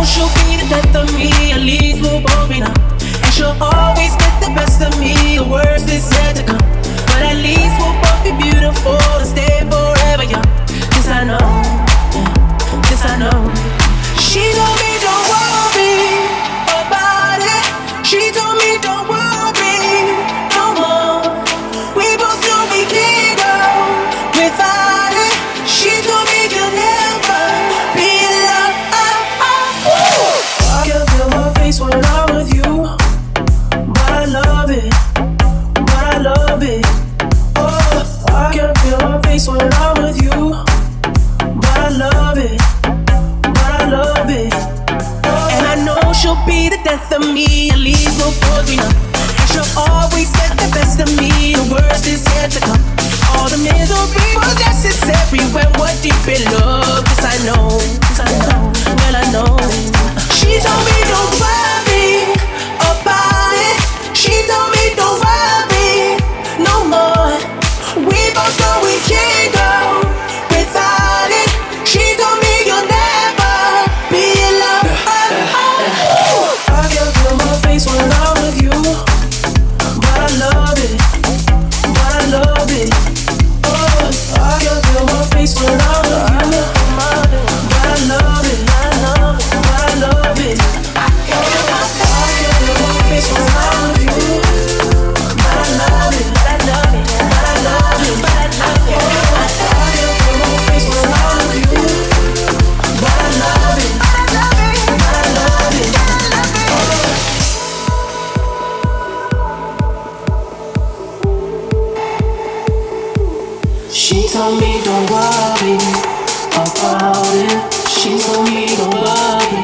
know she'll be the death of me, at least we'll both be numb. And she'll always get the best of me, the worst is yet to come. But at least we'll both be beautiful. death of me, at least we'll We know. She'll always get the best of me, the worst is yet to come. All the misery, well, that's it's everywhere, what deep in love. She told me don't worry about it. She told me don't worry.